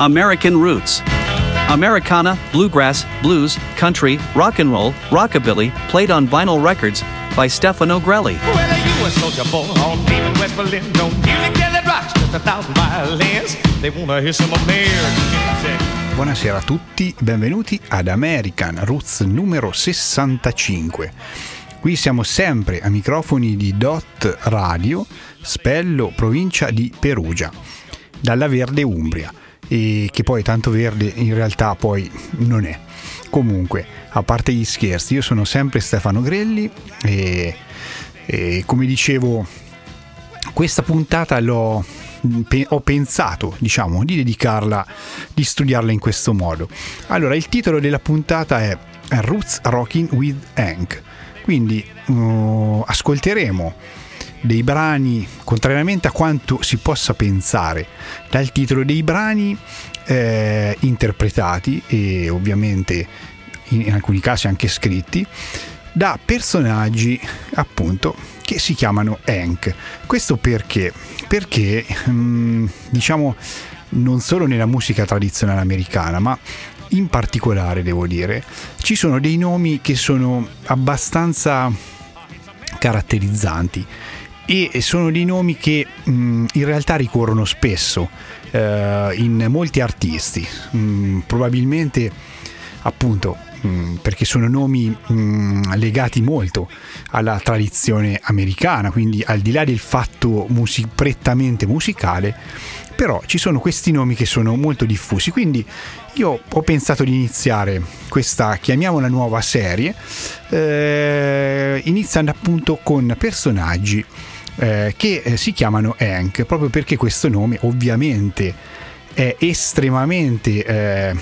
American Roots. Americana, bluegrass, blues, country, rock and roll, rockabilly, played on vinyl records by Stefano Grelli. Well, you a soldier boy on deep in West Berlin. Don't music that rocks just a thousand violins. They wanna hear some American music. Buonasera a tutti, benvenuti ad American Roots numero 65. Qui siamo sempre a microfoni di Dot Radio, Spello, provincia di Perugia, dalla Verde Umbria, e che poi tanto verde in realtà poi non è. Comunque, a parte gli scherzi, io sono sempre Stefano Grelli e, e come dicevo, questa puntata l'ho ho pensato, diciamo, di dedicarla, di studiarla in questo modo. Allora, il titolo della puntata è Roots Rocking with Hank. Quindi uh, ascolteremo dei brani, contrariamente a quanto si possa pensare, dal titolo dei brani eh, interpretati e ovviamente in, in alcuni casi anche scritti da personaggi appunto che si chiamano Hank. Questo perché? Perché mm, diciamo non solo nella musica tradizionale americana, ma in particolare devo dire, ci sono dei nomi che sono abbastanza caratterizzanti e sono dei nomi che mh, mm, in realtà ricorrono spesso eh, in molti artisti. Mh, mm, probabilmente appunto mh, mm, perché sono nomi legati molto alla tradizione americana, quindi al di là del fatto music- prettamente musicale, però ci sono questi nomi che sono molto diffusi, quindi io ho pensato di iniziare questa, chiamiamola nuova serie, eh, iniziando appunto con personaggi eh, che eh, si chiamano Hank, proprio perché questo nome ovviamente è estremamente eh,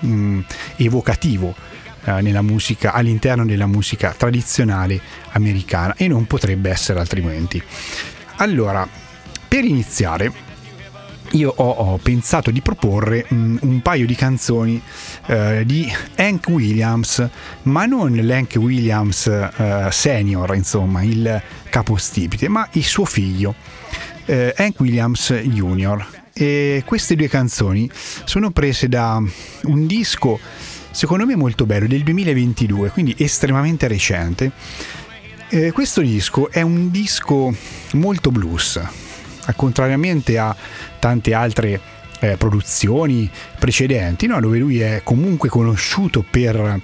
mh, mm, evocativo eh, nella musica, all'interno della musica tradizionale americana e non potrebbe essere altrimenti. Allora, per iniziare, io ho, ho, pensato di proporre mh, un paio di canzoni eh, di Hank Williams, ma non l'Hank Williams eh, senior, insomma, il capostipite, ma il suo figlio, eh, Hank Williams Jr. E queste due canzoni sono prese da un disco, secondo me molto bello, del 2022, quindi estremamente recente. Eh, questo disco è un disco molto blues, contrariamente a tante altre eh, produzioni precedenti, no? dove lui è comunque conosciuto per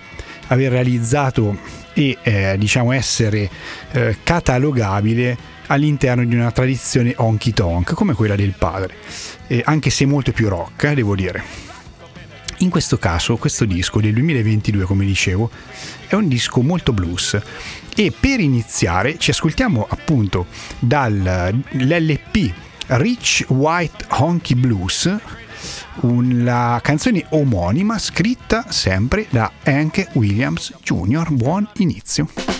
aver realizzato e eh, diciamo essere eh, catalogabile all'interno di una tradizione honky tonk come quella del padre, anche se molto più rock, eh, devo dire. In questo caso, questo disco del 2022, come dicevo, è un disco molto blues e per iniziare ci ascoltiamo appunto dall'LP Rich White Honky Blues, una canzone omonima scritta sempre da Hank Williams Jr. Buon inizio.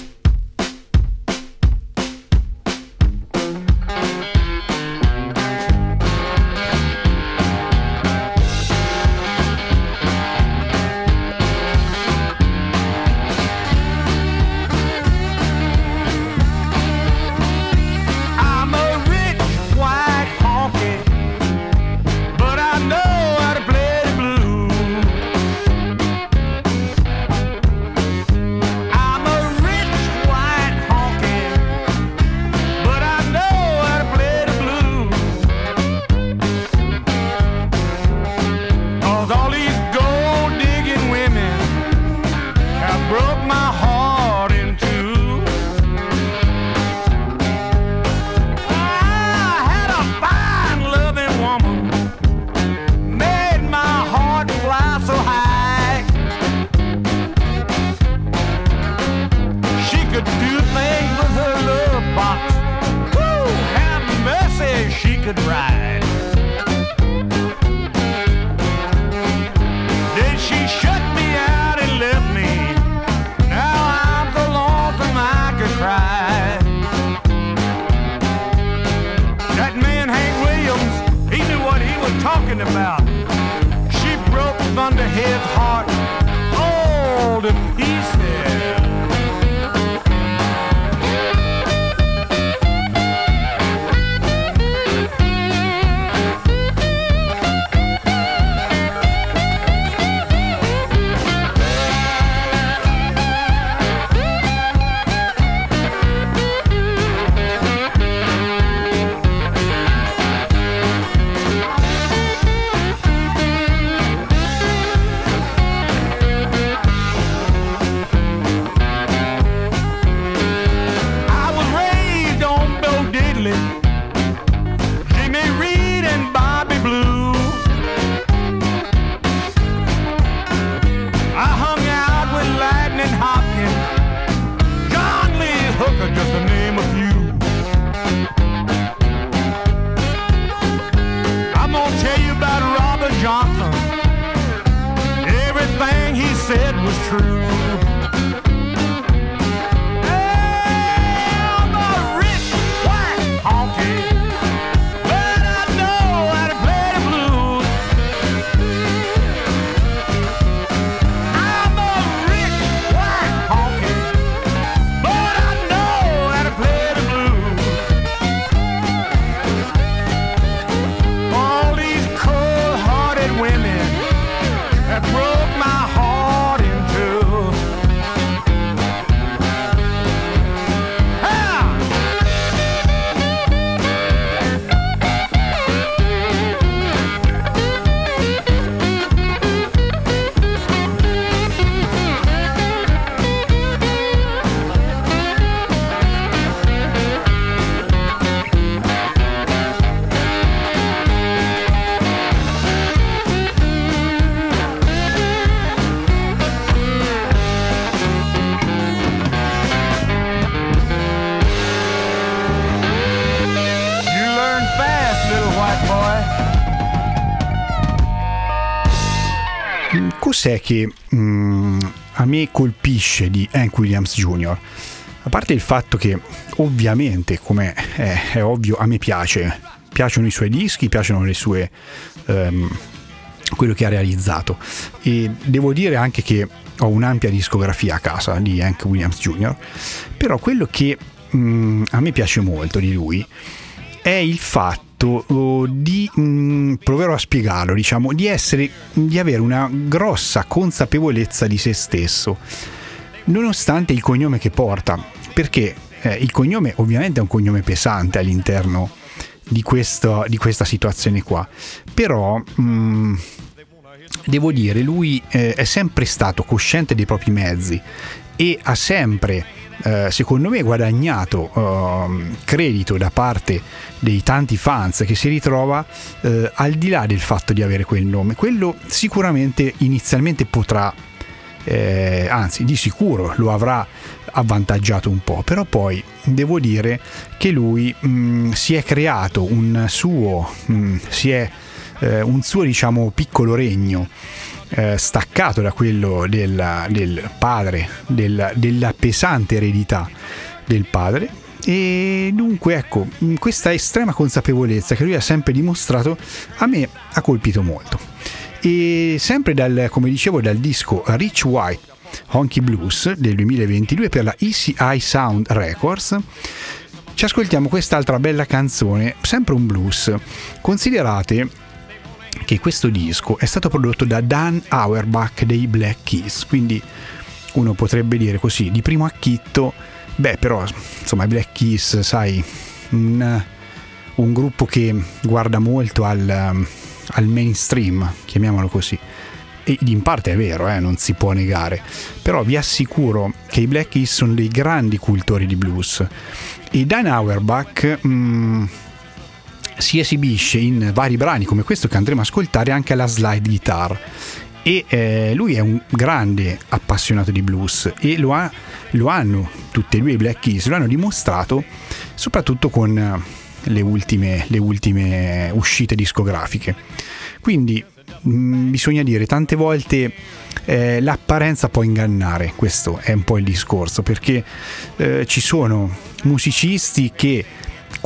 Was true. Che mm, a me colpisce di Hank Williams Jr.? A parte il fatto che ovviamente, come è, è ovvio, a me piace, piacciono i suoi dischi, piacciono le sue... ehm, quello che ha realizzato e devo dire anche che ho un'ampia discografia a casa di Hank Williams Jr. però quello che mm, a me piace molto di lui è il fatto oh, di mm, proverò a spiegarlo diciamo di essere di avere una grossa consapevolezza di se stesso nonostante il cognome che porta. Perché eh, il cognome ovviamente è un cognome pesante all'interno di, questo, di questa situazione qua. Però mm, devo dire lui eh, è sempre stato cosciente dei propri mezzi e ha sempre eh, secondo me guadagnato ehm, credito da parte dei tanti fans che si ritrova eh, al di là del fatto di avere quel nome. Quello sicuramente inizialmente potrà eh, anzi di sicuro lo avrà avvantaggiato un po', però poi devo dire che lui mh, si è creato un suo, mh, si è, eh, un suo diciamo piccolo regno eh, staccato da quello del, del padre, del- della pesante eredità del padre. E dunque, ecco, mh, questa estrema consapevolezza che lui ha sempre dimostrato a me ha colpito molto. E sempre dal, come dicevo, dal disco Rich White Honky Blues del 2022 per la ECI Sound Records, ci ascoltiamo quest'altra bella canzone, sempre un blues. Considerate che questo disco è stato prodotto da Dan Auerbach dei Black Keys, quindi uno potrebbe dire così, di primo acchitto, beh però insomma i Black Keys, sai, un, un gruppo che guarda molto al, al mainstream, chiamiamolo così. E in parte è vero, eh, non si può negare, però vi assicuro che i Black Keys sono dei grandi cultori di blues. E Dan Auerbach mm, si esibisce in vari brani come questo che andremo a ascoltare anche alla slide guitar. E eh, lui è un grande appassionato di blues e lo, ha, lo hanno tutti e due i Black Keys lo hanno dimostrato soprattutto con eh, le ultime, le ultime uscite discografiche. Quindi mh, bisogna dire tante volte eh, l'apparenza può ingannare questo è un po' il discorso perché eh, ci sono musicisti che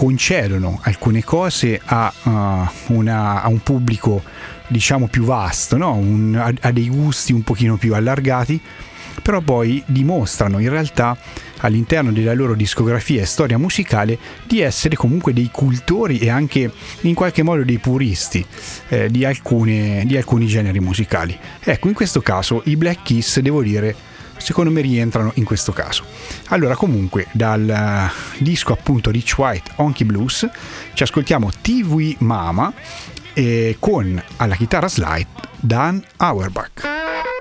concedono alcune cose a, uh, una- a un pubblico diciamo più vasto, no? Un- a, a dei gusti un pochino più allargati, però poi dimostrano in realtà all'interno della loro discografia e storia musicale di essere comunque dei cultori e anche in qualche modo dei puristi eh, di, alcune- di alcuni generi musicali. Ecco, in questo caso i Black Keys, devo dire, secondo me rientrano in questo caso. Allora, comunque, dal eh, disco appunto Rich White Honky Blues ci ascoltiamo TV Mama e con alla chitarra slide Dan Auerbach.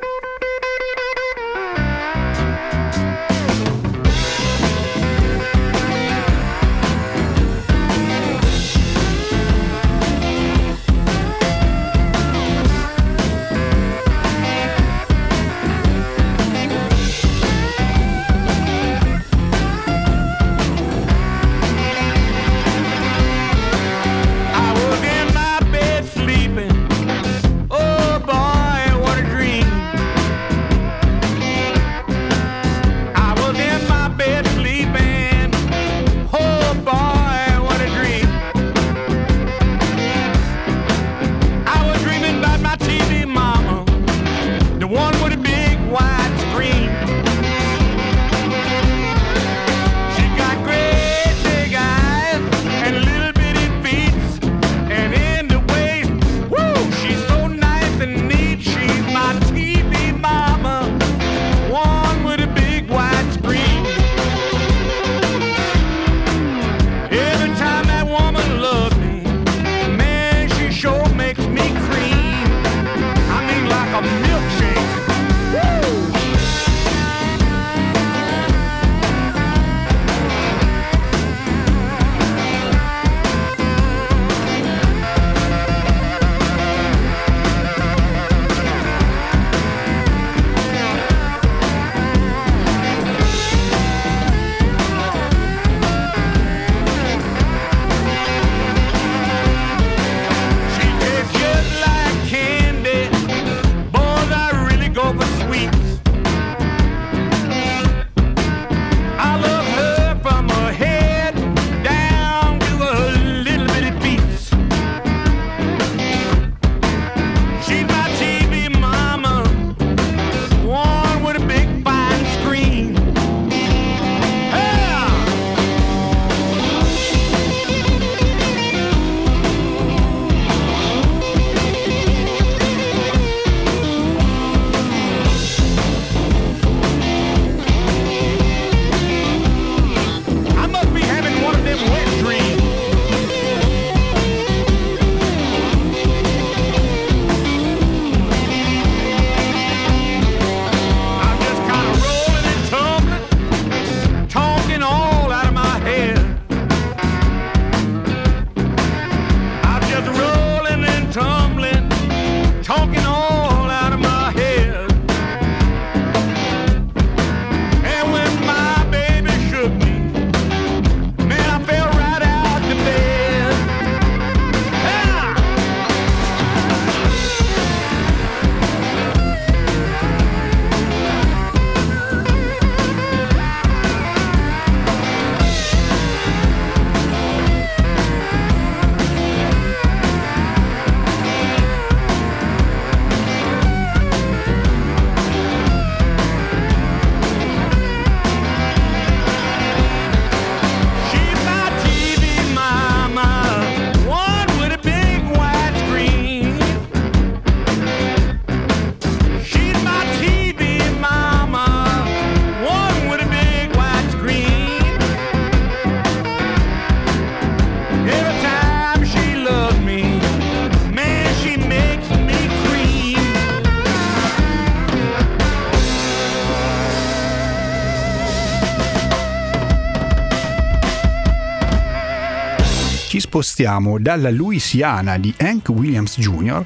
Spostiamo dalla Louisiana di Hank Williams Jr.,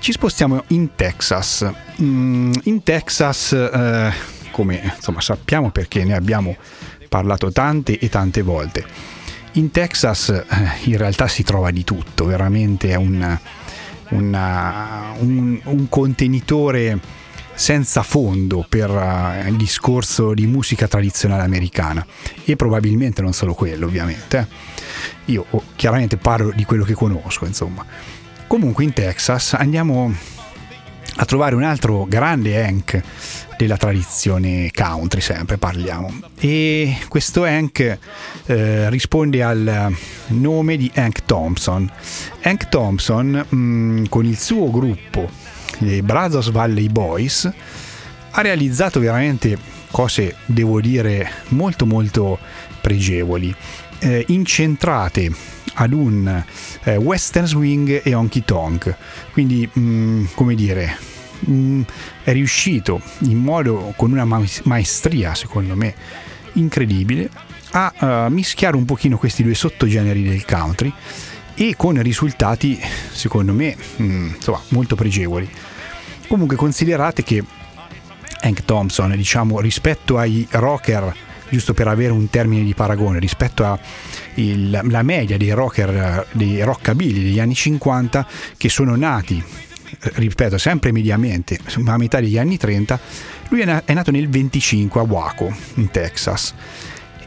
ci spostiamo in Texas. Mm, in Texas, eh, come insomma, sappiamo perché ne abbiamo parlato tante e tante volte, in Texas eh, in realtà si trova di tutto, veramente è un, una, un, un contenitore senza fondo per uh, il discorso di musica tradizionale americana e probabilmente non solo quello ovviamente eh. Io oh, chiaramente parlo di quello che conosco insomma. Comunque in Texas andiamo a trovare un altro grande Hank della tradizione country sempre parliamo. E questo Hank eh, risponde al nome di Hank Thompson. Hank Thompson mh, mm, con il suo gruppo dei Brazos Valley Boys, ha realizzato veramente cose, devo dire, molto molto pregevoli, eh, incentrate ad un eh, western swing e honky tonk. Quindi, mh, mm, come dire, mh, mm, è riuscito in modo con una maestria, secondo me, incredibile, a uh, mischiare un pochino questi due sottogeneri del country e con risultati, secondo me, mh, mm, insomma, molto pregevoli. Comunque considerate che Hank Thompson, diciamo, rispetto ai rocker, giusto per avere un termine di paragone, rispetto alla media dei rocker, dei rockabilly degli anni 50, che sono nati, ripeto, sempre mediamente, a metà degli anni 30, lui è nato nel 25 a Waco, in Texas.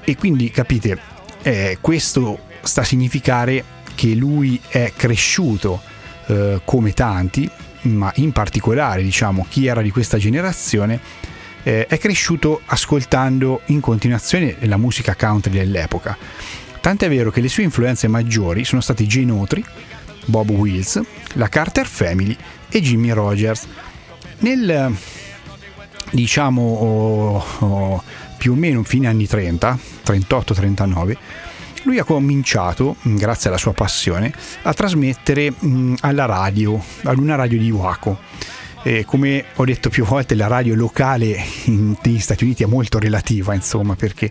E quindi capite, eh, questo sta a significare che lui è cresciuto eh, come tanti, ma in particolare diciamo chi era di questa generazione eh, è cresciuto ascoltando in continuazione la musica country dell'epoca. Tant'è vero che le sue influenze maggiori sono stati Jane Autry, Bob Wills, la Carter Family e Jimmy Rogers. Nel diciamo oh, oh, più o meno fine anni 30, 38-39, lui ha cominciato, mm, grazie alla sua passione, a trasmettere mh, mm, alla radio, ad una radio di Waco. E come ho detto più volte, la radio locale in, negli Stati Uniti è molto relativa, insomma, perché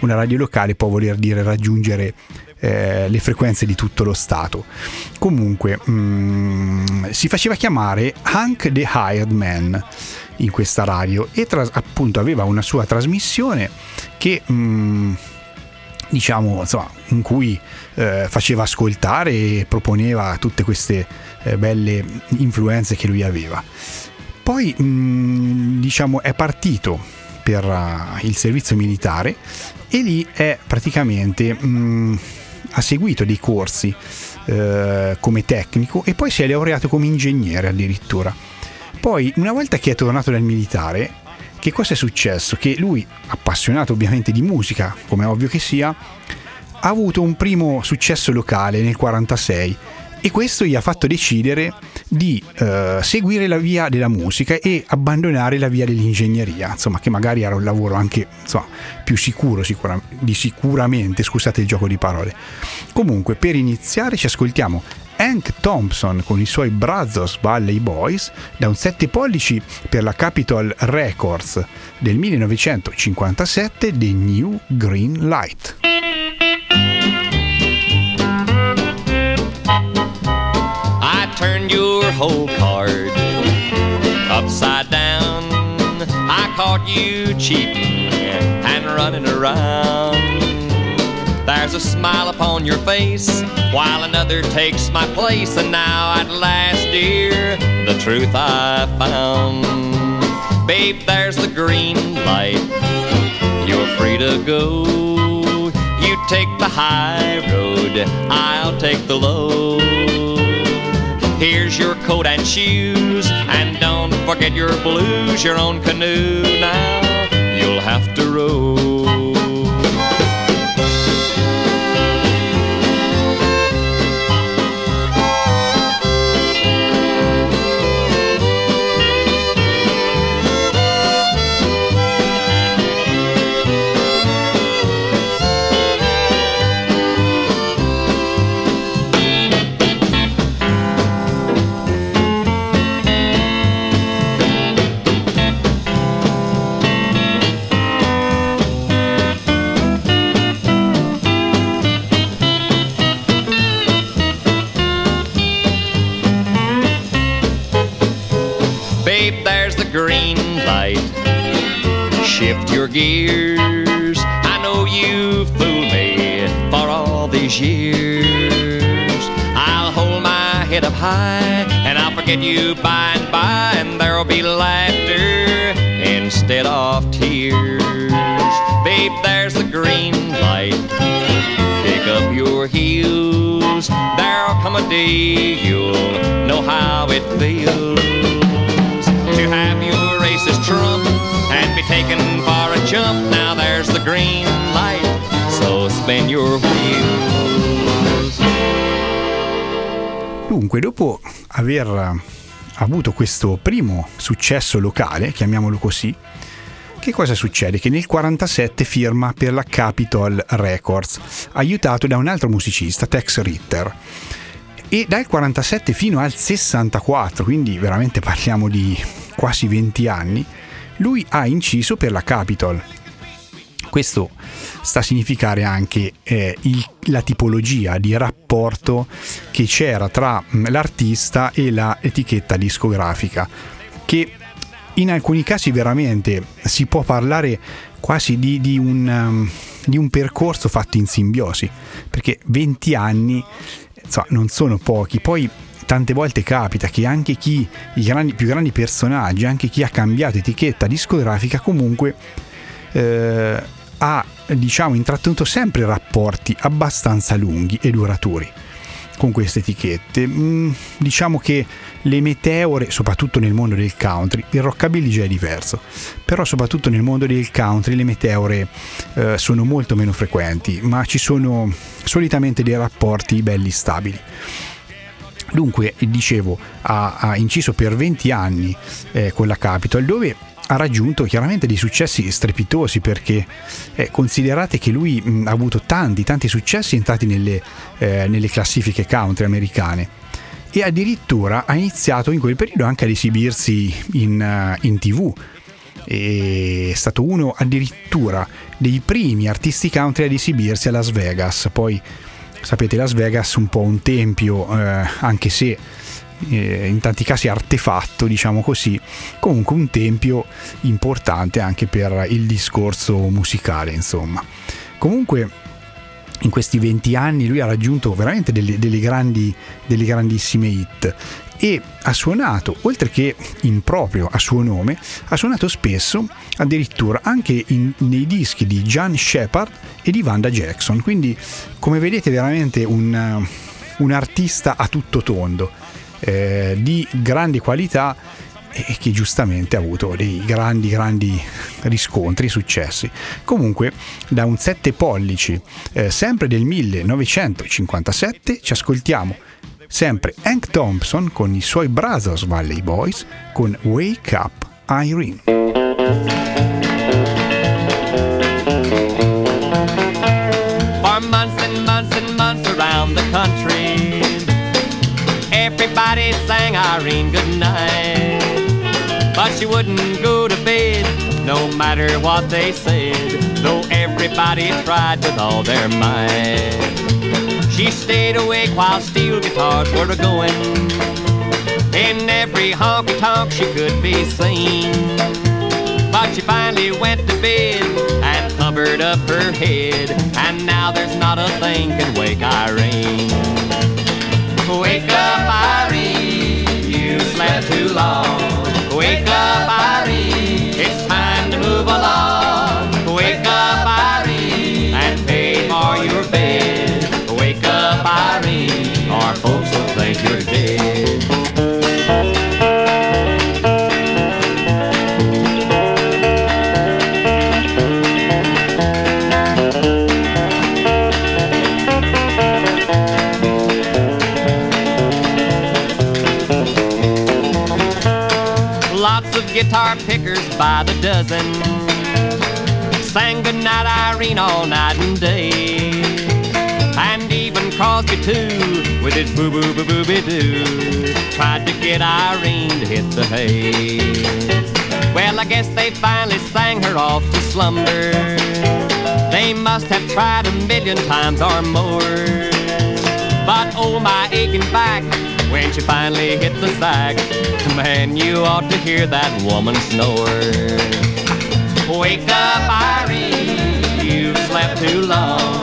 una radio locale può voler dire raggiungere eh, le frequenze di tutto lo Stato. Comunque, mh, mm, si faceva chiamare Hank the Hired Man in questa radio e tras- appunto aveva una sua trasmissione che... Mh, diciamo, insomma, in cui eh, faceva ascoltare e proponeva tutte queste eh, belle influenze che lui aveva. Poi, mh, mm, diciamo, è partito per uh, il servizio militare e lì è praticamente mh, mm, ha seguito dei corsi eh, come tecnico e poi si è laureato come ingegnere addirittura. Poi, una volta che è tornato dal militare, che cosa è successo? Che lui, appassionato ovviamente di musica, come ovvio che sia, ha avuto un primo successo locale nel 1946 e questo gli ha fatto decidere di uh, seguire la via della musica e abbandonare la via dell'ingegneria, insomma, che magari era un lavoro anche insomma, più sicuro sicura, di sicuramente, scusate il gioco di parole. Comunque, per iniziare ci ascoltiamo Hank Thompson con i suoi Brazos Valley Boys da un 7 pollici per la Capitol Records del 1957 The New Green Light. Turned your whole card upside down. I caught you cheating and running around. There's a smile upon your face while another takes my place. And now at last, dear, the truth I found. Babe, there's the green light. You're free to go. You take the high road, I'll take the low. Here's your coat and shoes, and don't forget your blues, your own canoe now. You'll have to row. Light. Shift your gears. I know you fooled me for all these years. I'll hold my head up high and I'll forget you by and by, and there'll be laughter instead of tears. Babe, there's the green light. Pick up your heels. There'll come a day you'll know how it feels to have trump and be taken for a jump. Now there's the green light, so spin your wheels. Dunque, dopo aver avuto questo primo successo locale, chiamiamolo così, che cosa succede? Che nel 1947 firma per la Capitol Records, aiutato da un altro musicista, Tex Ritter. E dal 47 fino al 64, quindi veramente parliamo di quasi 20 anni, lui ha inciso per la Capitol. Questo sta a significare anche eh, il, la tipologia di rapporto che c'era tra mh, l'artista e l'etichetta discografica, che in alcuni casi veramente si può parlare quasi di, di, un, um, di un percorso fatto in simbiosi, perché 20 anni insomma, non sono pochi, poi tante volte capita che anche chi, i grandi, più grandi personaggi, anche chi ha cambiato etichetta discografica, comunque eh, ha diciamo intrattenuto sempre rapporti abbastanza lunghi e duraturi con queste etichette. Mm, diciamo che le meteore, soprattutto nel mondo del country, il rockabilly già è diverso, però soprattutto nel mondo del country le meteore eh, sono molto meno frequenti, ma ci sono solitamente dei rapporti belli stabili. Dunque, dicevo, ha, ha inciso per 20 anni eh, con la Capitol, dove ha raggiunto chiaramente dei successi strepitosi perché eh, considerate che lui mh, ha avuto tanti tanti successi entrati nelle, eh, nelle classifiche country americane e addirittura ha iniziato in quel periodo anche ad esibirsi in, uh, in tv è stato uno addirittura dei primi artisti country ad esibirsi a Las Vegas. Poi sapete Las Vegas un po' un tempio eh, anche se eh, in tanti casi artefatto, diciamo così, comunque un tempio importante anche per il discorso musicale, insomma. Comunque in questi 20 anni lui ha raggiunto veramente delle, delle, grandi, delle grandissime hit e ha suonato, oltre che in proprio a suo nome, ha suonato spesso addirittura anche in, nei dischi di John Shepard e di Vanda Jackson, quindi come vedete veramente un, un artista a tutto tondo eh, di grandi qualità e che giustamente ha avuto dei grandi grandi riscontri e successi. Comunque da un 7 pollici eh, sempre del 1957 ci ascoltiamo sempre Hank Thompson con i suoi Brothers Valley Boys con Wake Up Irene country Everybody sang Irene goodnight. But she wouldn't go to bed, no matter what they said, though everybody tried with all their might. She stayed awake while steel guitars were a going. In every honky tonk she could be seen. But she finally went to bed and covered up her head. And now there's not a thing can wake Irene. Wake up, Irene, you slept too long. Wake up, Irene, it's time to move along. Dozen sang goodnight Irene all night and day. And even Crosby too, with his boo boo boo boo doo, tried to get Irene to hit the hay. Well, I guess they finally sang her off to slumber. They must have tried a million times or more. But oh, my aching back when she finally hit the sack. Man, you ought to hear that woman snore. Wake up, Irene, you've slept too long.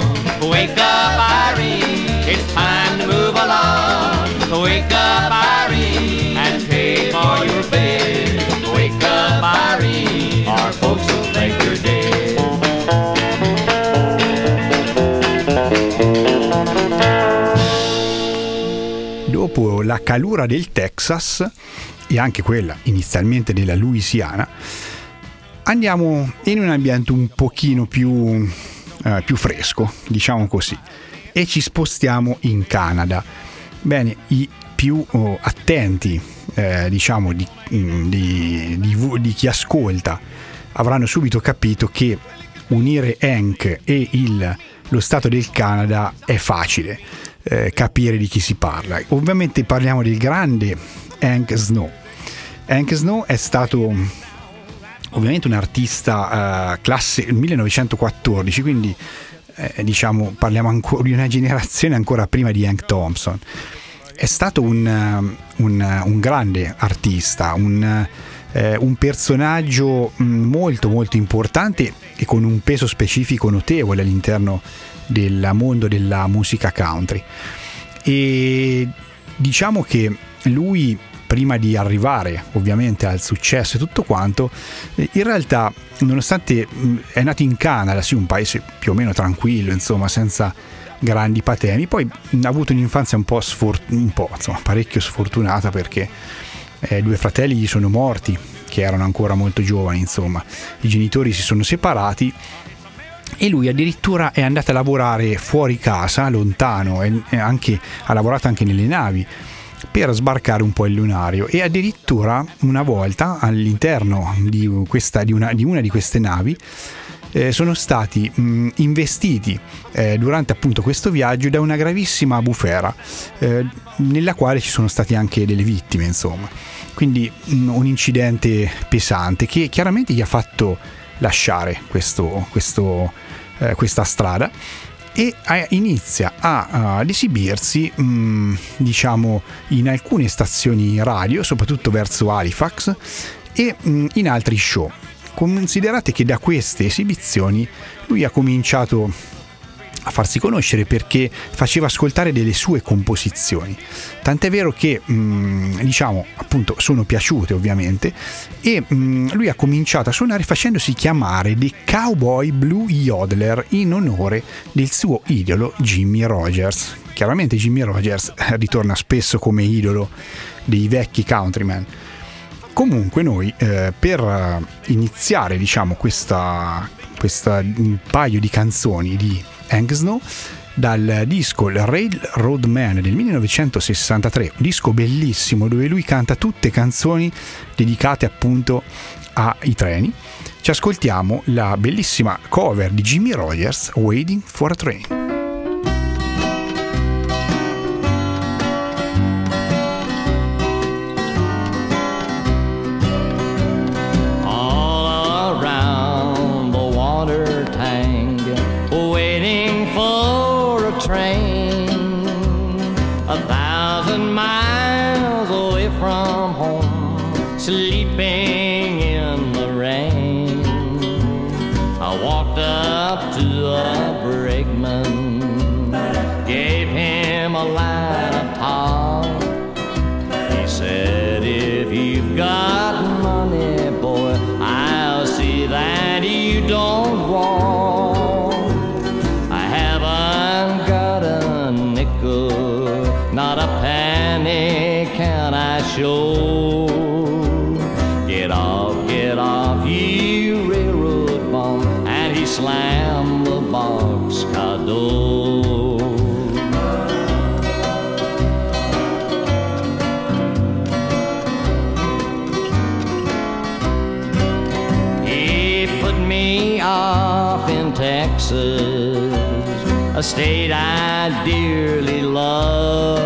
Wake up, Irene, it's time to move along. Wake up, Irene, Dopo la calura del Texas e anche quella inizialmente della Louisiana, andiamo in un ambiente un pochino più, eh, più fresco, diciamo così, e ci spostiamo in Canada. Bene, i più oh, attenti, eh, diciamo, di, mm, di, di, di chi ascolta avranno subito capito che unire Hank e il, lo Stato del Canada è facile eh, capire di chi si parla. Ovviamente parliamo del grande Hank Snow. Hank Snow è stato ovviamente un artista uh, classe 1914, quindi eh, diciamo parliamo ancora di una generazione ancora prima di Hank Thompson. È stato un, un, un grande artista, un, eh, un personaggio molto molto importante e con un peso specifico notevole all'interno del mondo della musica country. E diciamo che lui prima di arrivare ovviamente al successo e tutto quanto, in realtà nonostante è nato in Canada, sì un paese più o meno tranquillo, insomma senza grandi patemi, poi ha avuto un'infanzia un po', sfort- un po' insomma, parecchio sfortunata perché eh, due fratelli gli sono morti, che erano ancora molto giovani, insomma, i genitori si sono separati e lui addirittura è andato a lavorare fuori casa, lontano, e anche, ha lavorato anche nelle navi per sbarcare un po' il lunario. E addirittura una volta all'interno di, questa, di, una, di una, di queste navi eh, sono stati mh, investiti eh, durante appunto questo viaggio da una gravissima bufera eh, nella quale ci sono state anche delle vittime insomma. Quindi mh, un incidente pesante che chiaramente gli ha fatto lasciare questo, questo, eh, questa strada. E inizia ad esibirsi mh, diciamo in alcune stazioni radio soprattutto verso Halifax e mh, in altri show. Considerate che da queste esibizioni lui ha cominciato a farsi conoscere perché faceva ascoltare delle sue composizioni. Tant'è vero che, mh, mm, diciamo, appunto, sono piaciute ovviamente e mh, mm, lui ha cominciato a suonare facendosi chiamare The Cowboy Blue Yodeler in onore del suo idolo Jimmy Rogers. Chiaramente Jimmy Rogers eh, ritorna spesso come idolo dei vecchi countryman. Comunque noi eh, per iniziare diciamo questa, questa un paio di canzoni di Hank Snow dal disco Il Railroad Man del 1963, un disco bellissimo dove lui canta tutte canzoni dedicate appunto ai treni. Ci ascoltiamo la bellissima cover di Jimmy Rogers, Waiting for a Train. A state I dearly love.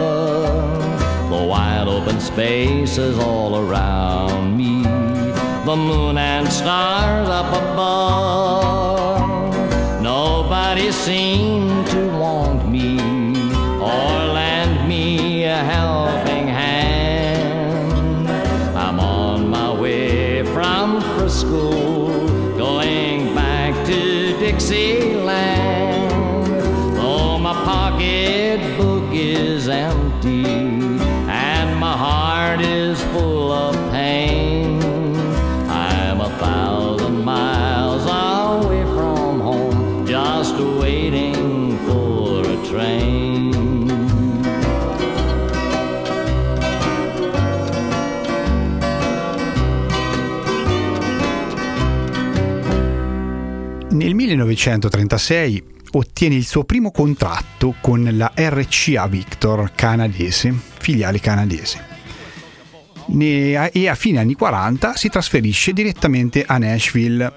The wide open spaces all around me, the moon and stars up above sing. 1936 ottiene il suo primo contratto con la RCA Victor canadese, filiale canadese. E a fine anni 40 si trasferisce direttamente a Nashville,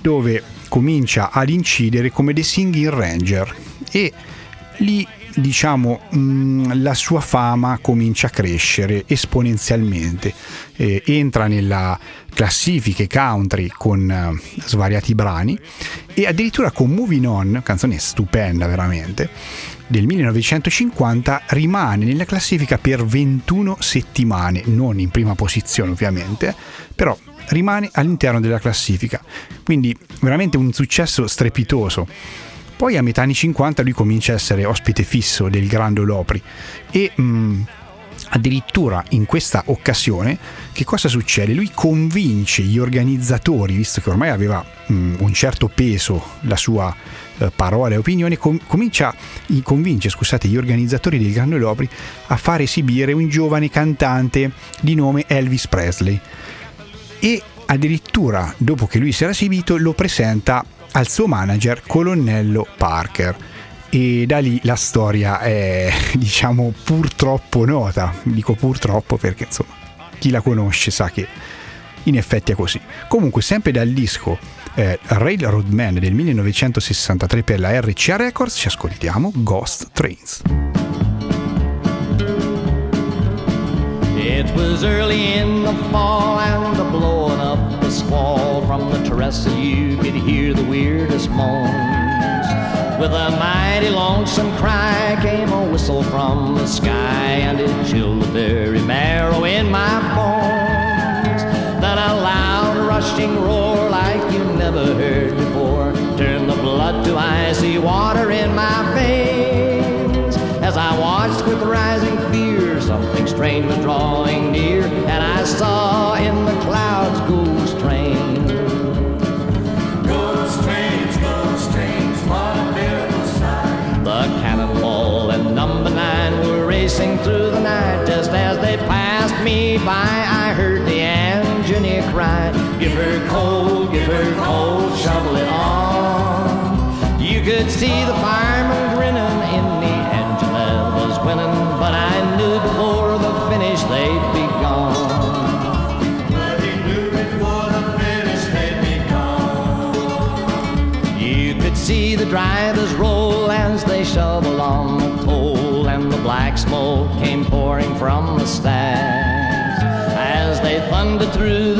dove comincia ad incidere come The Singing Ranger e lì diciamo mh, la sua fama comincia a crescere esponenzialmente. Eh, entra nella classifiche country con eh, svariati brani e addirittura con Moving On canzone stupenda veramente del 1950 rimane nella classifica per 21 settimane non in prima posizione ovviamente però rimane all'interno della classifica. Quindi veramente un successo strepitoso poi a metà anni 50 lui comincia a essere ospite fisso del Grand Ole Opry e mh, addirittura in questa occasione che cosa succede? Lui convince gli organizzatori, visto che ormai aveva mh, un certo peso la sua eh, parola e opinione, com- comincia, convince scusate, gli organizzatori del Grand Ole Opry a far esibire un giovane cantante di nome Elvis Presley e addirittura dopo che lui si era esibito lo presenta al suo manager colonnello Parker. E da lì la storia è diciamo purtroppo nota. Dico purtroppo perché insomma chi la conosce sa che in effetti è così. Comunque sempre dal disco eh, Railroad Man del 1963 per la RCA Records ci ascoltiamo Ghost Trains. It was early in the fall and the blowing squall from the terrace you could hear the weirdest moans. With a mighty lonesome cry came a whistle from the sky and it chilled the very marrow in my bones. Then a loud rushing roar like you never heard before turned the blood to icy water in my veins as I watched with rising fear something strange was drawing near and I saw in the clouds ghost by I heard the engineer cry. Give her coal give her coal shovel it on. You could see the fireman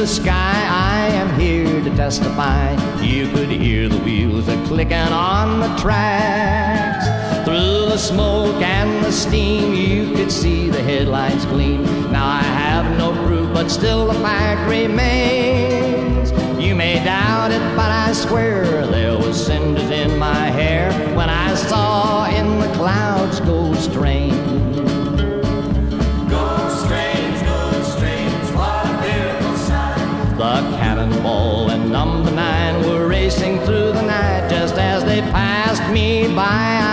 the sky, I am here to testify. You could hear the wheels a clicking on the tracks. Through the smoke and the steam, you could see the headlights gleam. Now I have no proof, but still the fact remains. You may doubt it, but I swear there was cinders in my hair when I saw in the clouds ghost train. Cannonball and number nine were racing through the night. Just as they passed me by,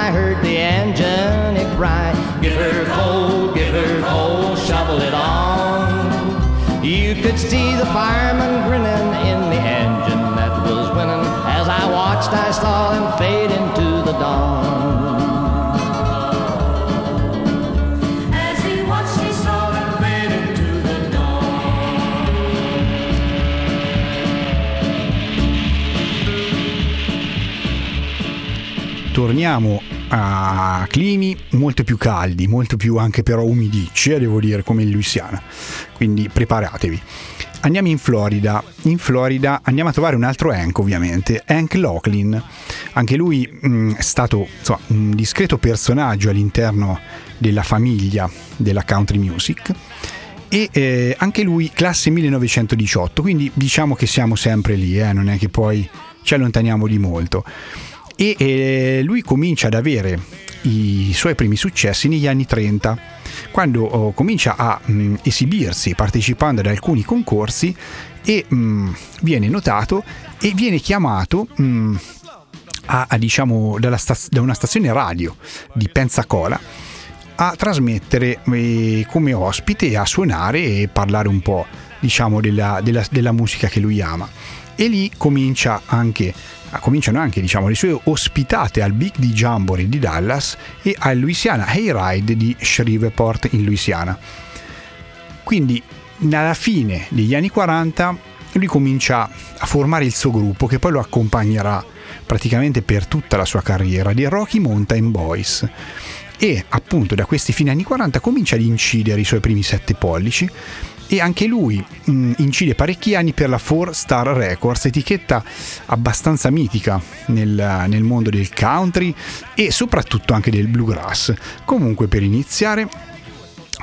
I heard the engine it cry, "Give her coal, give her coal, shovel it on." You could see the fireman grinning in the engine that was winning. As I watched, I saw them fade into the dawn. Torniamo a climi molto più caldi, molto più anche però umidicci, devo dire, come in Louisiana. Quindi preparatevi. Andiamo in Florida. In Florida andiamo a trovare un altro Hank, ovviamente, Hank Locklin. Anche lui mh, è stato insomma, un discreto personaggio all'interno della famiglia della country music. E eh, anche lui classe 1918, quindi diciamo che siamo sempre lì, eh, non è che poi ci allontaniamo di molto e eh, lui comincia ad avere i suoi primi successi negli anni 30 quando oh, comincia a mh, mm, esibirsi partecipando ad alcuni concorsi e mh, mm, viene notato e viene chiamato mh, mm, a, a, diciamo, staz- da una stazione radio di Pensacola a trasmettere eh, come ospite a suonare e parlare un po' diciamo, della, della, della musica che lui ama. E lì comincia anche cominciano anche diciamo, le sue ospitate al Big D Jamboree di Dallas e al Louisiana Hayride di Shreveport in Louisiana. Quindi alla fine degli anni 40 lui comincia a formare il suo gruppo che poi lo accompagnerà praticamente per tutta la sua carriera di Rocky Mountain Boys e appunto da questi fine anni 40 comincia ad incidere i suoi primi sette pollici e anche lui mh, mm, incide parecchi anni per la 4 Star Records, etichetta abbastanza mitica nel, nel mondo del country e soprattutto anche del bluegrass. Comunque per iniziare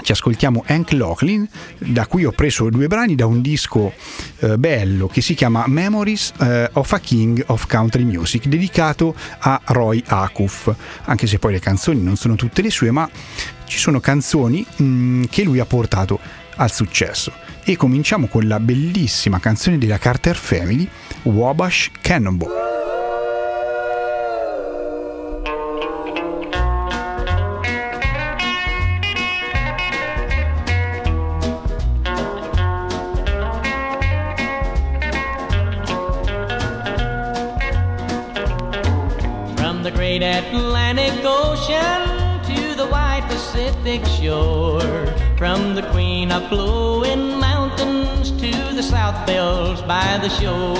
ci ascoltiamo Hank Locklin, da cui ho preso due brani da un disco eh, bello che si chiama Memories eh, of a King of Country Music, dedicato a Roy Acuff, anche se poi le canzoni non sono tutte le sue, ma ci sono canzoni mh, mm, che lui ha portato al successo. E cominciamo con la bellissima canzone della Carter Family, Wabash Cannonball. Atlantic Ocean to the wide Pacific shore From the queen of flowing mountains to the south bells by the shore.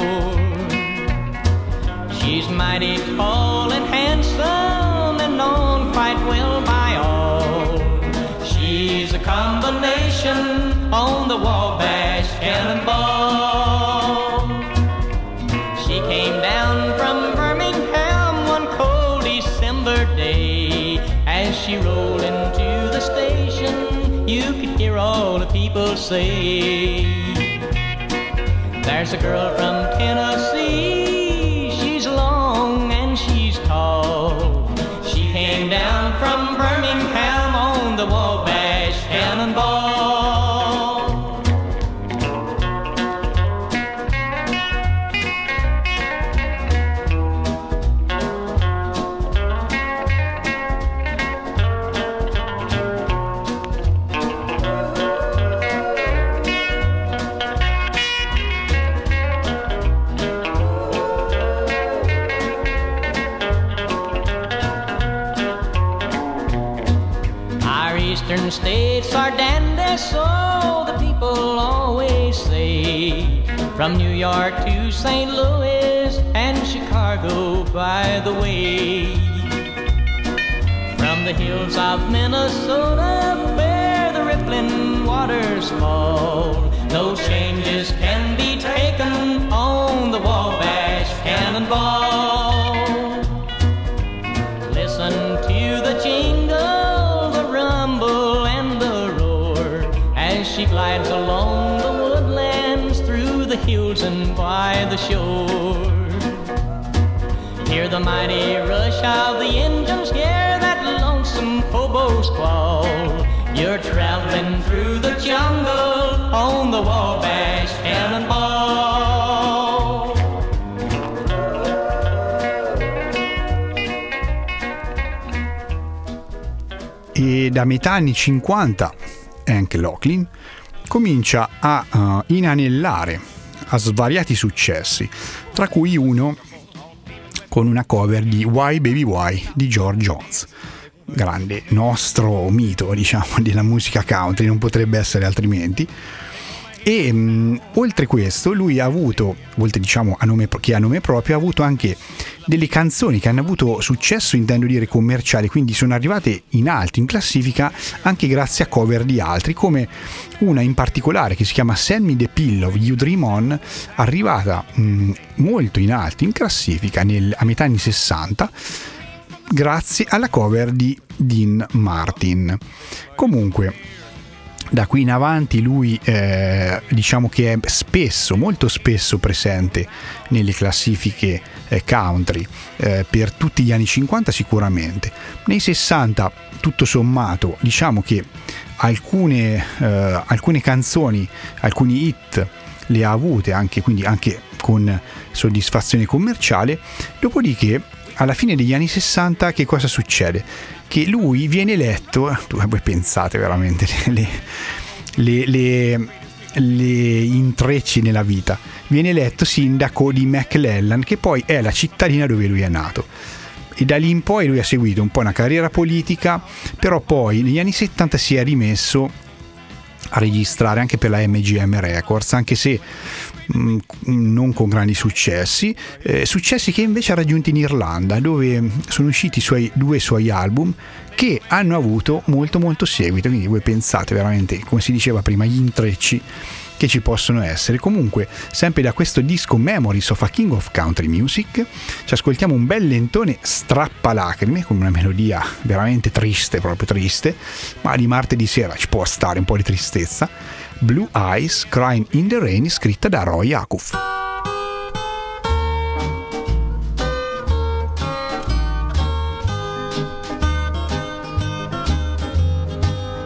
She's mighty tall and handsome and known quite well by all. She's a combination There's a girl from Tennessee, York to St. Louis and Chicago, by the way. From the hills of Minnesota, where the rippling waters fall, no changes can be taken on the Wabash Cannonball. Listen to the jingle, the rumble, and the roar as she glides along the shore. Hear the mighty rush of the engines, hear that lonesome hobo squall. You're traveling through the jungle on the Wabash Cannonball. E da metà anni 50 Hank Locklin comincia a uh, inanellare ha svariati successi, tra cui uno con una cover di Why Baby Why di George Jones. Grande nostro mito, diciamo, della musica country, non potrebbe essere altrimenti. E mh, mm, oltre questo, lui ha avuto, oltre diciamo a nome, che ha nome proprio, ha avuto anche delle canzoni che hanno avuto successo, intendo dire commerciale, quindi sono arrivate in alto in classifica anche grazie a cover di altri, come una in particolare che si chiama Send Me the Pillow You Dream On, arrivata mh, mm, molto in alto in classifica nel, a metà anni 60 grazie alla cover di Dean Martin. Comunque, da qui in avanti lui eh, diciamo che è spesso, molto spesso presente nelle classifiche eh, country, eh, per tutti gli anni 50 sicuramente. Nei 60 tutto sommato diciamo che alcune, eh, alcune canzoni, alcuni hit le ha avute anche, quindi anche con soddisfazione commerciale, dopodiché alla fine degli anni 60 che cosa succede? Che lui viene eletto, voi pensate veramente le, le, le, le intrecci nella vita, viene eletto sindaco di McLellan che poi è la cittadina dove lui è nato. E da lì in poi lui ha seguito un po' una carriera politica, però poi negli anni 70 si è rimesso a registrare anche per la MGM Records, anche se mh, mm, non con grandi successi, eh, successi che invece ha raggiunto in Irlanda, dove sono usciti suoi, due suoi album che hanno avuto molto molto seguito, quindi voi pensate veramente, come si diceva prima, gli intrecci che ci possono essere. Comunque, sempre da questo disco Memories of a King of Country Music, ci ascoltiamo un bel lentone strappalacrime con una melodia veramente triste, proprio triste, ma di martedì sera ci può stare un po' di tristezza. Blue Eyes Crying in the Rain, scritta da Roy Akuf.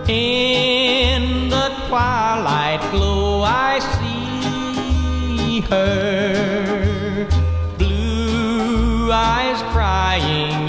In the twilight glow, I see her. Blue eyes crying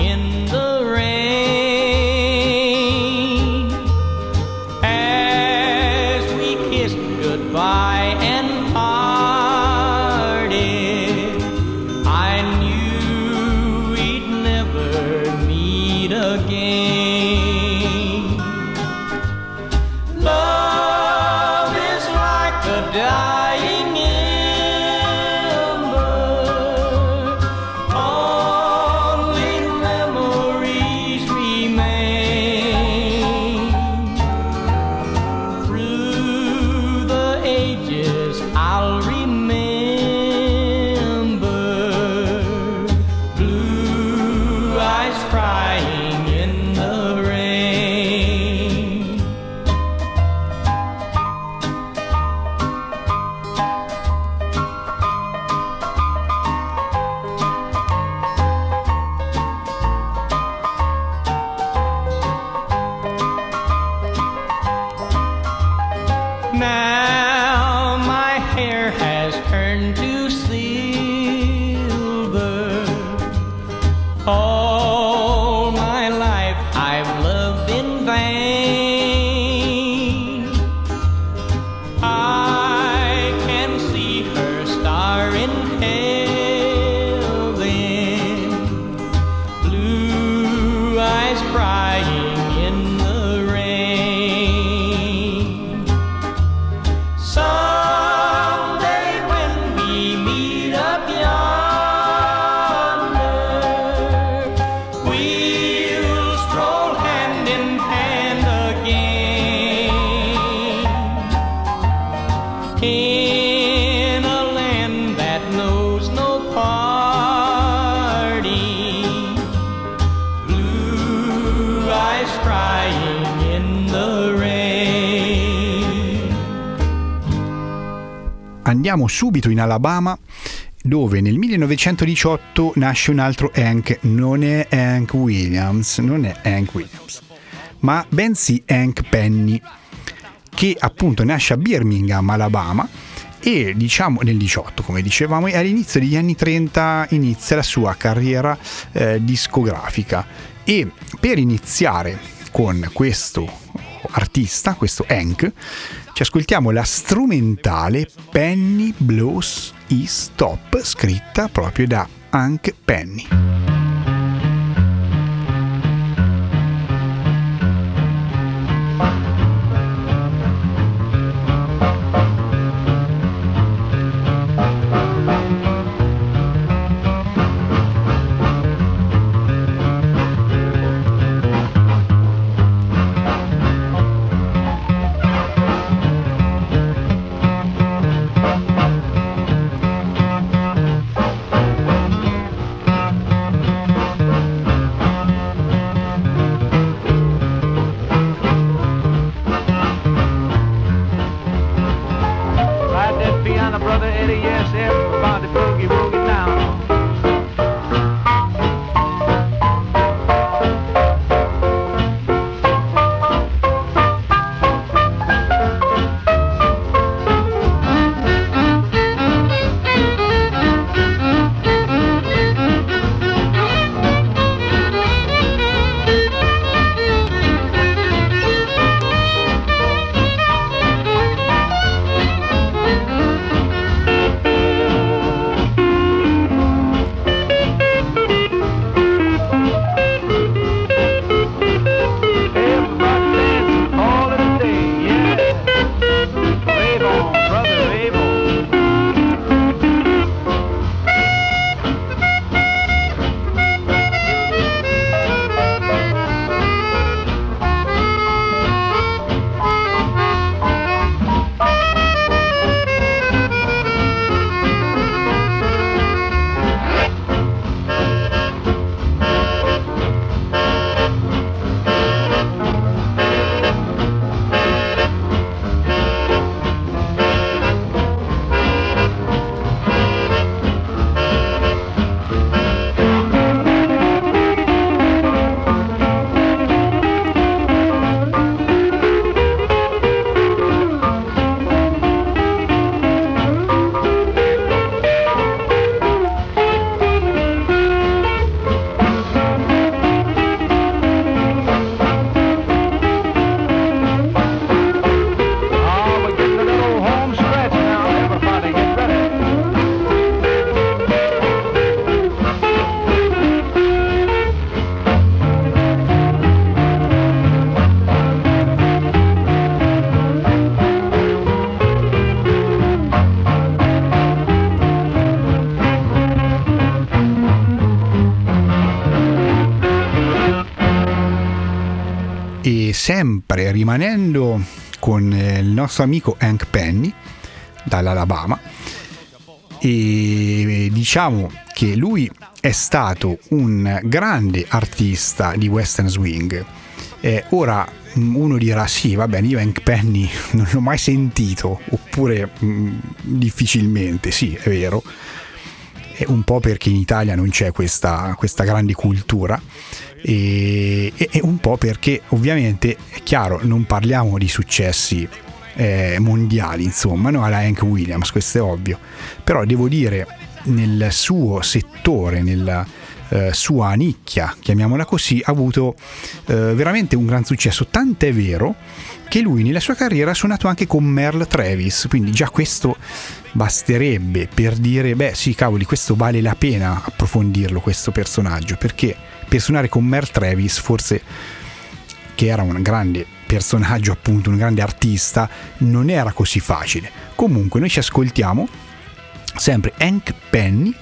Now Andiamo subito in Alabama dove nel 1918 nasce un altro Hank, non è Hank Williams, non è Hank Williams, ma bensì Hank Penny, che appunto nasce a Birmingham, Alabama, e diciamo nel 18, come dicevamo, e all'inizio degli anni 30 inizia la sua carriera eh, discografica. E per iniziare con questo artista, questo Hank, ci ascoltiamo la strumentale Penny Blows Is Stop, scritta proprio da Hank Penny. Nostro amico Hank Penny dall'Alabama, e diciamo che lui è stato un grande artista di western swing. Eh, ora mh, uno dirà sì, va bene, io Hank Penny non l'ho mai sentito, oppure mh, difficilmente, sì, è vero, è un po' perché in Italia non c'è questa, questa grande cultura e, e- e un po' perché ovviamente è chiaro non parliamo di successi eh, mondiali insomma no? alla Hank Williams questo è ovvio però devo dire nel suo settore nella eh, sua nicchia chiamiamola così ha avuto eh, veramente un gran successo tant'è vero che lui nella sua carriera ha suonato anche con Merle Travis quindi già questo basterebbe per dire beh sì cavoli questo vale la pena approfondirlo questo personaggio perché per suonare con Merle Travis forse che era un grande personaggio appunto un grande artista non era così facile comunque noi ci ascoltiamo sempre Hank Penny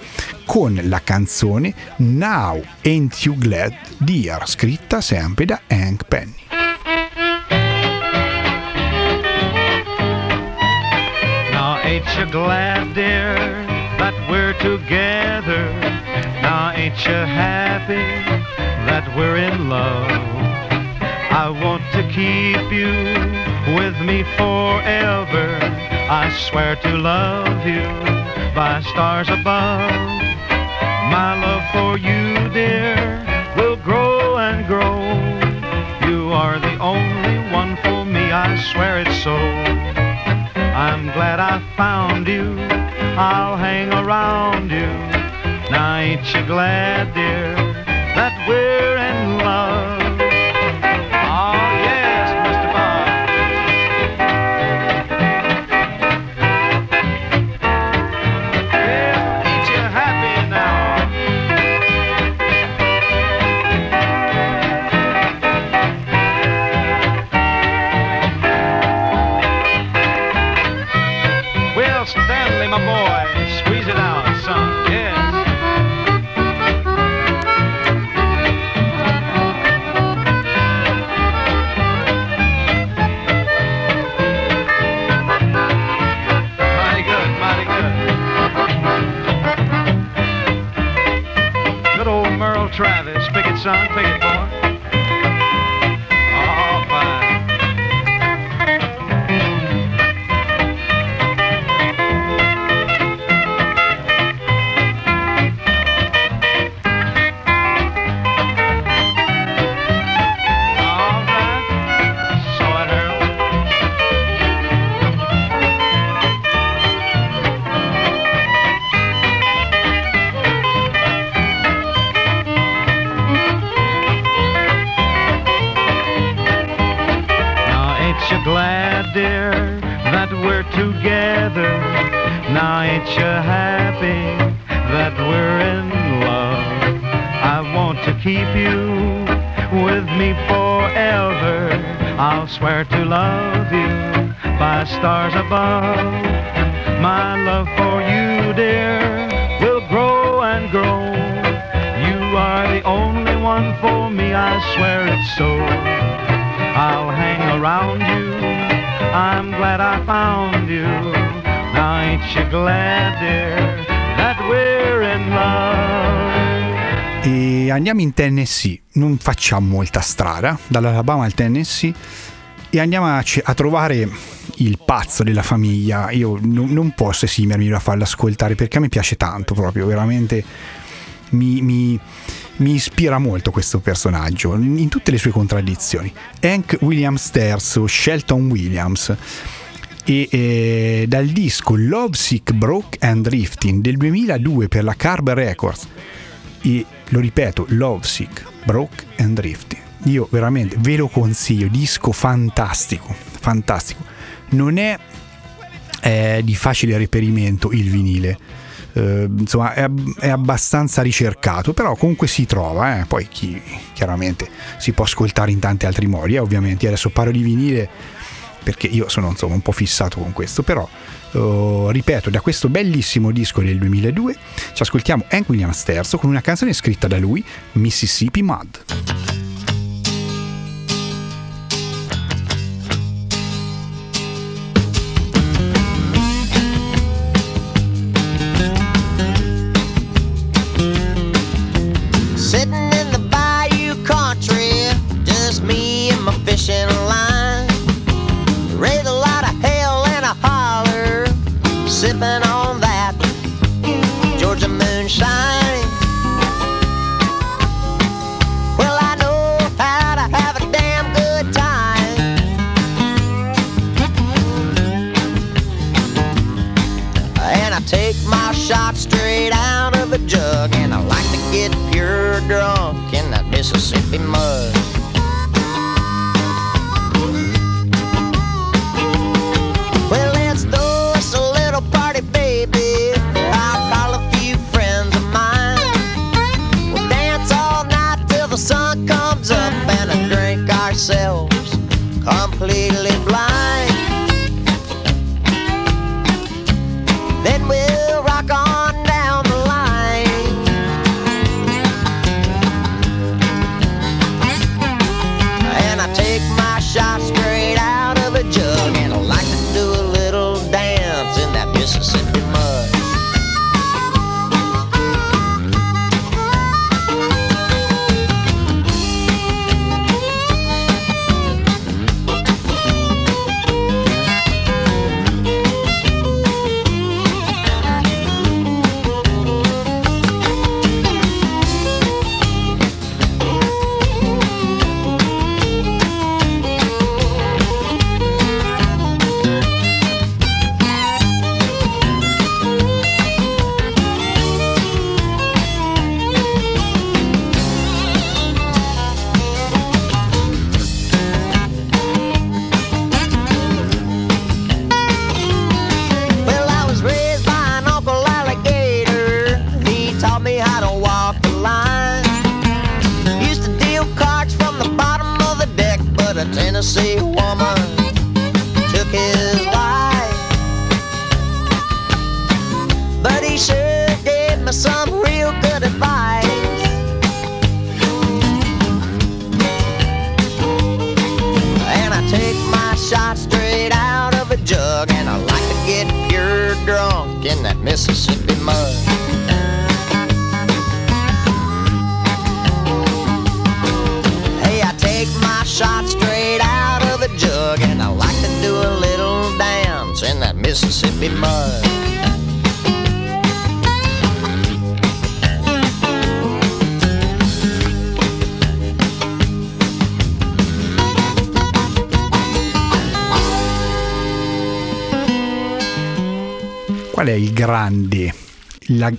con la canzone Now Ain't You Glad Dear scritta sempre da Hank Penny Now ain't you glad, dear, that we're together? Now ain't you happy that we're in love? I want to keep you with me forever. I swear to love you by stars above. My love for you, dear, will grow and grow. You are the only one for me, I swear it's so. I'm glad I found you. I'll hang around you. Now ain't you glad, dear, son. Pick it, boy. Swear to love you by stars above. My love for you, dear, will grow and grow. You are the only one for me, I swear it's so. I'll hang around you. I'm glad I found you. Now ain't you glad, dear, that we're in love? E andiamo in Tennessee, non facciamo molta strada, dall'Alabama al Tennessee, e andiamo a, a trovare il pazzo della famiglia. Io non, non posso esimermi da farlo ascoltare perché a me piace tanto proprio, veramente mi, mi- mi ispira molto questo personaggio, in tutte le sue contraddizioni. Hank Williams III, Shelton Williams, e eh, dal disco Lovesick Broke and Drifting del 2002 per la Carver Records e lo ripeto Lovesick Broke and Drifting io veramente ve lo consiglio disco fantastico fantastico non è eh, di facile reperimento il vinile eh, insomma è, è abbastanza ricercato però comunque si trova eh. poi chi, chiaramente si può ascoltare in tanti altri modi eh, ovviamente Io adesso parlo di vinile perché io sono insomma un po' fissato con questo, però uh, ripeto, da questo bellissimo disco del 2002 ci ascoltiamo Hank Williams III con una canzone scritta da lui, Mississippi Mud.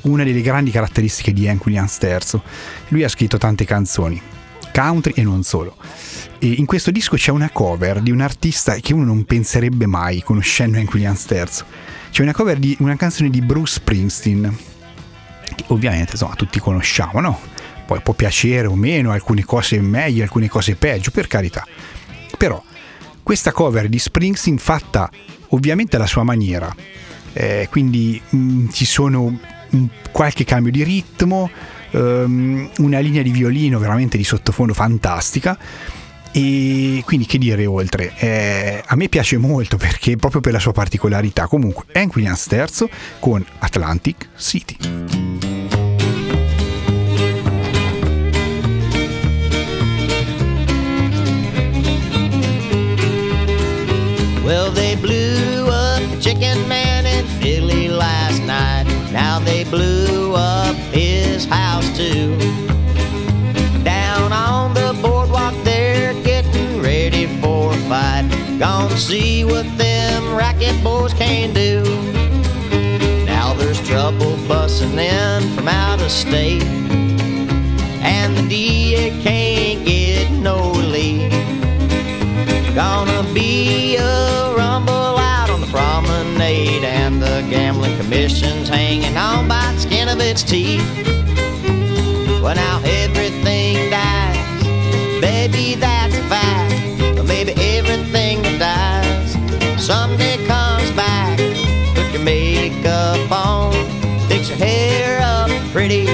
Una delle grandi caratteristiche di Hank Williams III? Lui ha scritto tante canzoni, country e non solo. E in questo disco c'è una cover di un artista che uno non penserebbe mai conoscendo Hank Williams III. c'è una cover di una canzone di Bruce Springsteen, che ovviamente insomma tutti conosciamo, no? Poi può piacere o meno, alcune cose meglio, alcune cose peggio, per carità. Però questa cover di Springsteen fatta ovviamente alla sua maniera, eh, quindi mh, ci sono qualche cambio di ritmo, ehm, una linea di violino veramente di sottofondo fantastica. E quindi che dire oltre? Eh, a me piace molto perché proprio per la sua particolarità. Comunque Williams terzo con Atlantic City. Well, blew up his house too. Down on the boardwalk, they're getting ready for a fight. Gonna see what them racket boys can do. Now there's trouble busting in from out of state. And the DA can't get no relief. Gonna be a promenade, and the gambling commission's hanging on by the skin of its teeth. Well, now everything dies, baby, that's a fact. But maybe everything that dies someday comes back. Put your makeup on, fix your hair up pretty,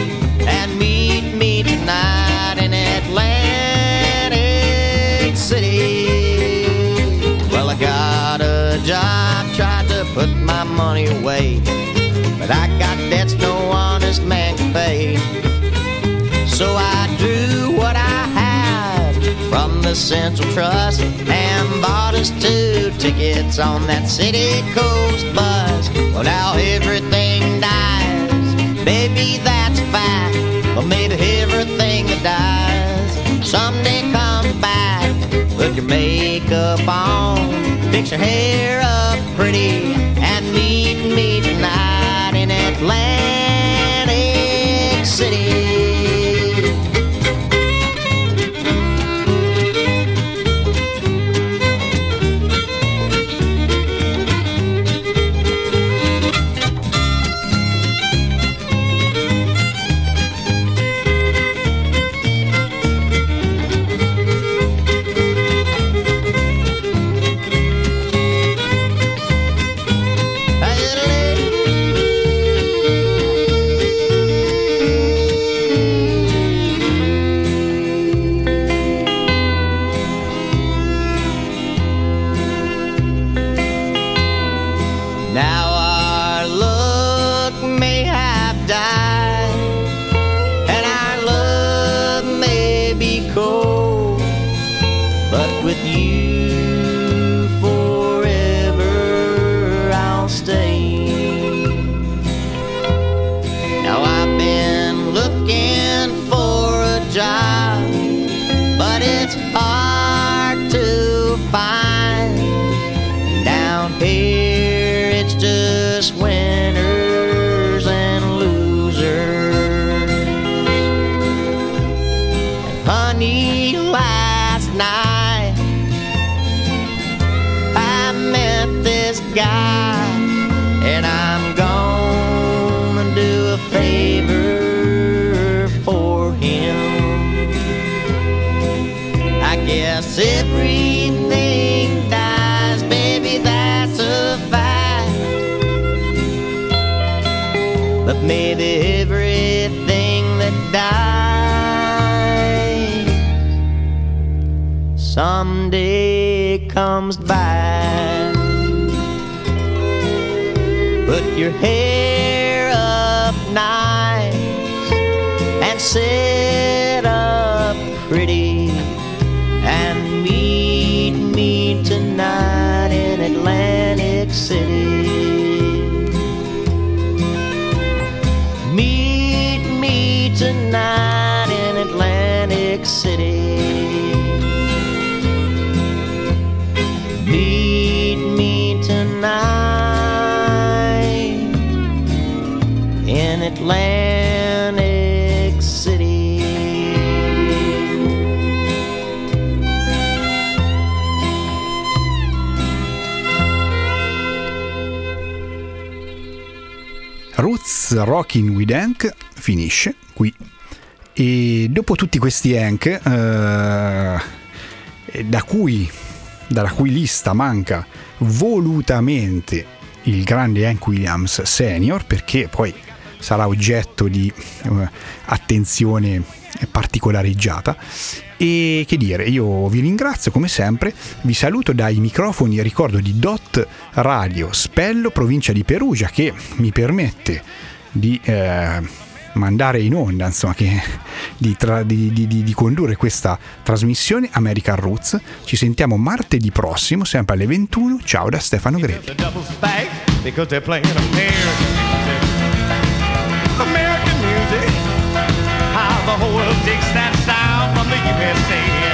So I drew what I had from the Central Trust and bought us two tickets on that City Coast bus. Well, now everything dies, baby, that's fact. Well, maybe everything that dies someday comes back. Put your makeup on, fix your hair up pretty, tonight in Atlantic City. Roots Rockin' with Hank finisce qui. E dopo tutti questi Hank, eh, da cui, dalla cui lista manca volutamente il grande Hank Williams Senior, perché poi sarà oggetto di eh, attenzione particolareggiata. E che dire, io vi ringrazio come sempre, vi saluto dai microfoni, ricordo di Dot Radio Spello, provincia di Perugia, che mi permette di eh, mandare in onda, insomma, che, di, tra, di, di, di, condurre questa trasmissione American Roots. Ci sentiamo martedì prossimo, sempre alle 21. Ciao da Stefano Grelli. American music, how the whole world takes that sound from the USA.